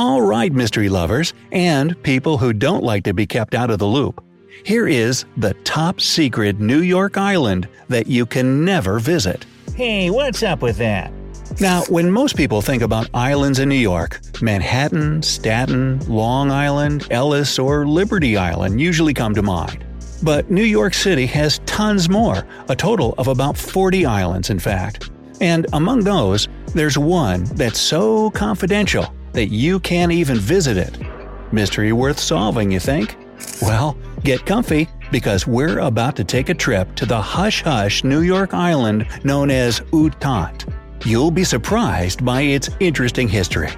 All right, mystery lovers, and people who don't like to be kept out of the loop. Here is the top secret New York island that you can never visit. Hey, what's up with that? Now, when most people think about islands in New York, Manhattan, Staten, Long Island, Ellis, or Liberty Island usually come to mind. But New York City has tons more, a total of about 40 islands, in fact. And among those, there's one that's so confidential that you can't even visit it. Mystery worth solving, you think? Well, get comfy because we're about to take a trip to the hush hush New York island known as U Thant. You'll be surprised by its interesting history.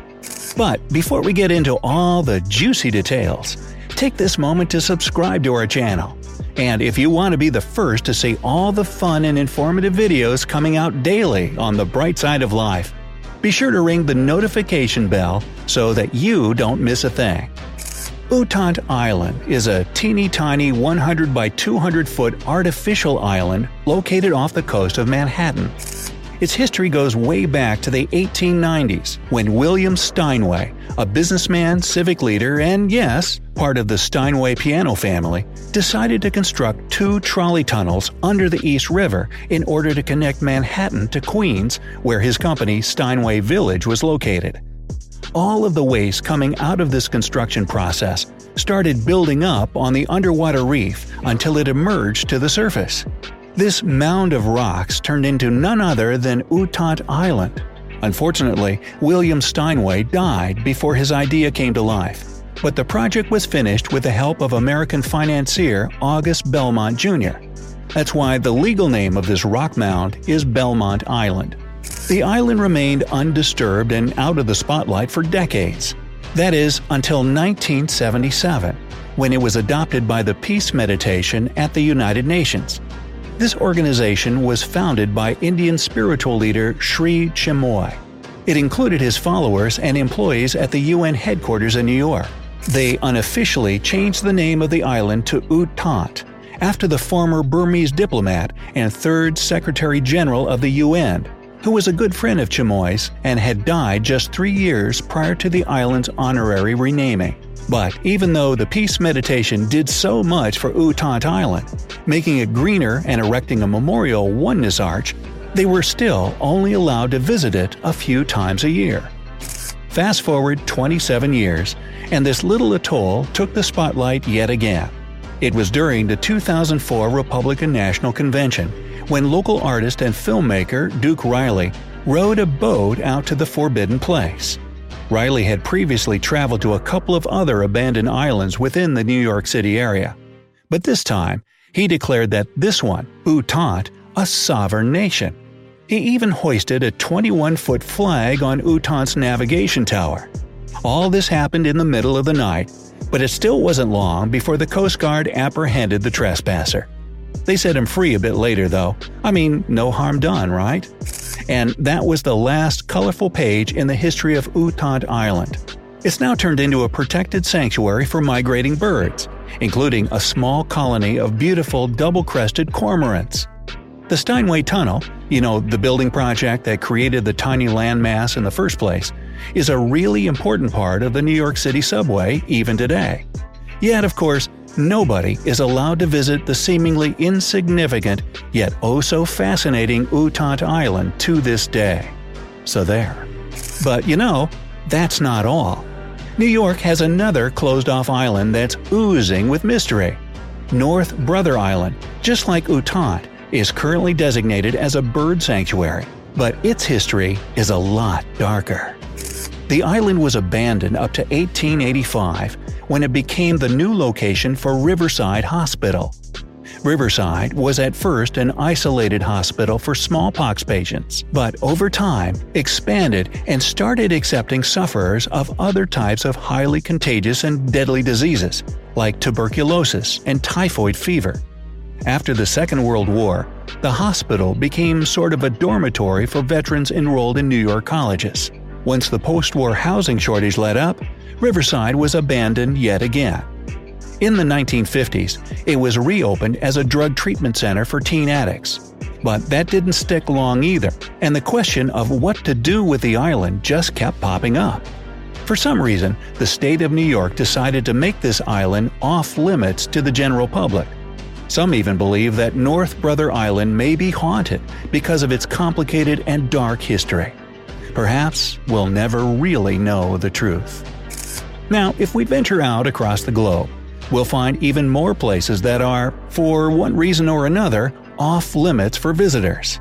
But before we get into all the juicy details, take this moment to subscribe to our channel. And if you want to be the first to see all the fun and informative videos coming out daily on the bright side of life, be sure to ring the notification bell so that you don't miss a thing. U Thant Island is a teeny tiny 100 by 200 foot artificial island located off the coast of Manhattan. Its history goes way back to the 1890s when William Steinway, a businessman, civic leader, and yes, part of the Steinway piano family, decided to construct two trolley tunnels under the East River in order to connect Manhattan to Queens, where his company Steinway Village was located. All of the waste coming out of this construction process started building up on the underwater reef until it emerged to the surface. This mound of rocks turned into none other than U Thant Island. Unfortunately, William Steinway died before his idea came to life, but the project was finished with the help of American financier August Belmont Jr. That's why the legal name of this rock mound is Belmont Island. The island remained undisturbed and out of the spotlight for decades. That is, until 1977, when it was adopted by the Peace Meditation at the United Nations. This organization was founded by Indian spiritual leader Sri Chinmoy. It included his followers and employees at the UN headquarters in New York. They unofficially changed the name of the island to U Thant, after the former Burmese diplomat and third Secretary General of the UN, who was a good friend of Chinmoy's and had died just three years prior to the island's honorary renaming. But even though the peace meditation did so much for U Thant Island, making it greener and erecting a memorial oneness arch, they were still only allowed to visit it a few times a year. Fast forward 27 years, and this little atoll took the spotlight yet again. It was during the 2004 Republican National Convention when local artist and filmmaker Duke Riley rowed a boat out to the forbidden place. Riley had previously traveled to a couple of other abandoned islands within the New York City area. But this time, he declared that this one, U Thant, a sovereign nation. He even hoisted a 21 foot flag on U Thant's navigation tower. All this happened in the middle of the night, but it still wasn't long before the Coast Guard apprehended the trespasser. They set him free a bit later, though. I mean, no harm done, right? And that was the last colorful page in the history of U Thant Island. It's now turned into a protected sanctuary for migrating birds, including a small colony of beautiful double crested cormorants. The Steinway Tunnel, you know, the building project that created the tiny landmass in the first place, is a really important part of the New York City subway even today. Yet, of course, nobody is allowed to visit the seemingly insignificant yet oh so fascinating U Thant Island to this day. So there. But you know, that's not all. New York has another closed off island that's oozing with mystery. North Brother Island, just like U Thant, is currently designated as a bird sanctuary, but its history is a lot darker. The island was abandoned up to 1885 when it became the new location for Riverside Hospital. Riverside was at first an isolated hospital for smallpox patients, but over time expanded and started accepting sufferers of other types of highly contagious and deadly diseases, like tuberculosis and typhoid fever. After the Second World War, the hospital became sort of a dormitory for veterans enrolled in New York colleges. Once the post war housing shortage let up, Riverside was abandoned yet again. In the 1950s, it was reopened as a drug treatment center for teen addicts. But that didn't stick long either, and the question of what to do with the island just kept popping up. For some reason, the state of New York decided to make this island off limits to the general public. Some even believe that North Brother Island may be haunted because of its complicated and dark history. Perhaps we'll never really know the truth. Now, if we venture out across the globe, we'll find even more places that are, for one reason or another, off limits for visitors.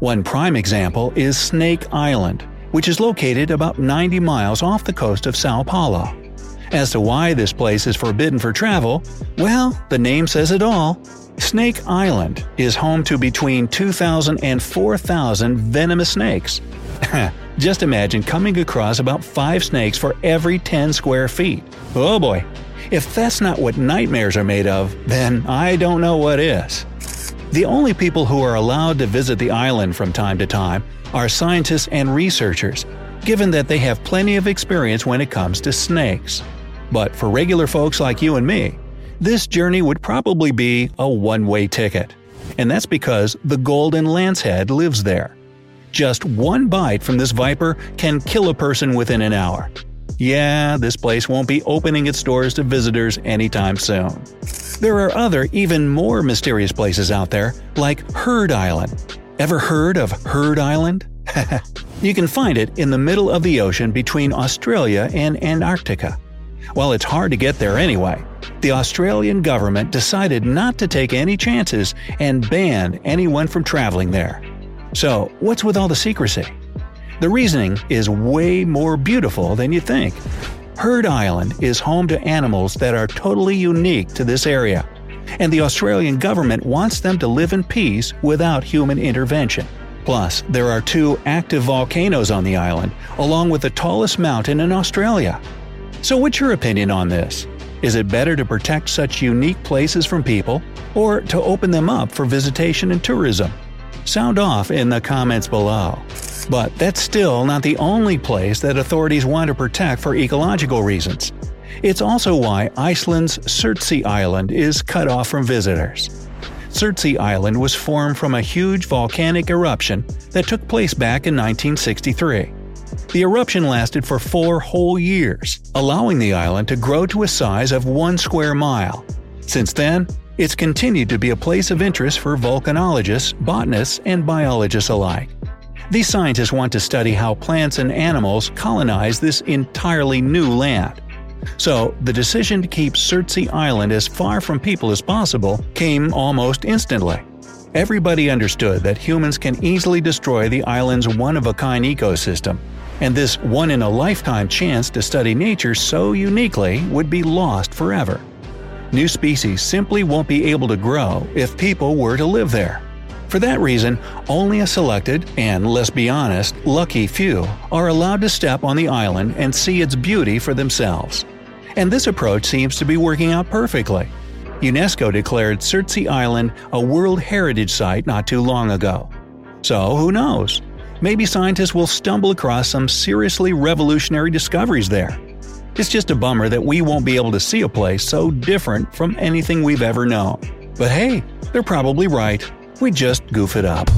One prime example is Snake Island, which is located about 90 miles off the coast of Sao Paulo. As to why this place is forbidden for travel, well, the name says it all. Snake Island is home to between 2,000 and 4,000 venomous snakes. Just imagine coming across about 5 snakes for every 10 square feet. Oh boy, if that's not what nightmares are made of, then I don't know what is. The only people who are allowed to visit the island from time to time are scientists and researchers, given that they have plenty of experience when it comes to snakes. But for regular folks like you and me, this journey would probably be a one way ticket. And that's because the golden lancehead lives there. Just one bite from this viper can kill a person within an hour. Yeah, this place won't be opening its doors to visitors anytime soon. There are other, even more mysterious places out there, like Heard Island. Ever heard of Heard Island? you can find it in the middle of the ocean between Australia and Antarctica. While it's hard to get there anyway, the Australian government decided not to take any chances and banned anyone from traveling there. So, what's with all the secrecy? The reasoning is way more beautiful than you think. Heard Island is home to animals that are totally unique to this area, and the Australian government wants them to live in peace without human intervention. Plus, there are two active volcanoes on the island, along with the tallest mountain in Australia. So, what's your opinion on this? Is it better to protect such unique places from people, or to open them up for visitation and tourism? Sound off in the comments below. But that's still not the only place that authorities want to protect for ecological reasons. It's also why Iceland's Surtsey Island is cut off from visitors. Surtsey Island was formed from a huge volcanic eruption that took place back in 1963. The eruption lasted for four whole years, allowing the island to grow to a size of one square mile. Since then, it's continued to be a place of interest for volcanologists, botanists, and biologists alike. These scientists want to study how plants and animals colonize this entirely new land. So, the decision to keep Surtsey Island as far from people as possible came almost instantly. Everybody understood that humans can easily destroy the island's one of a kind ecosystem, and this one in a lifetime chance to study nature so uniquely would be lost forever. New species simply won't be able to grow if people were to live there. For that reason, only a selected, and let's be honest, lucky few are allowed to step on the island and see its beauty for themselves. And this approach seems to be working out perfectly. UNESCO declared Surtsey Island a World Heritage Site not too long ago. So, who knows? Maybe scientists will stumble across some seriously revolutionary discoveries there. It's just a bummer that we won't be able to see a place so different from anything we've ever known. But hey, they're probably right. We just goof it up.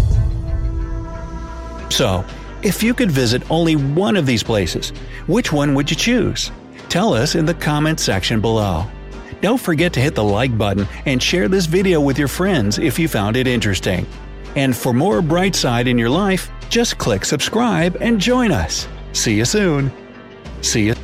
So, if you could visit only one of these places, which one would you choose? Tell us in the comments section below. Don't forget to hit the like button and share this video with your friends if you found it interesting. And for more bright side in your life, just click subscribe and join us. See you soon. See you.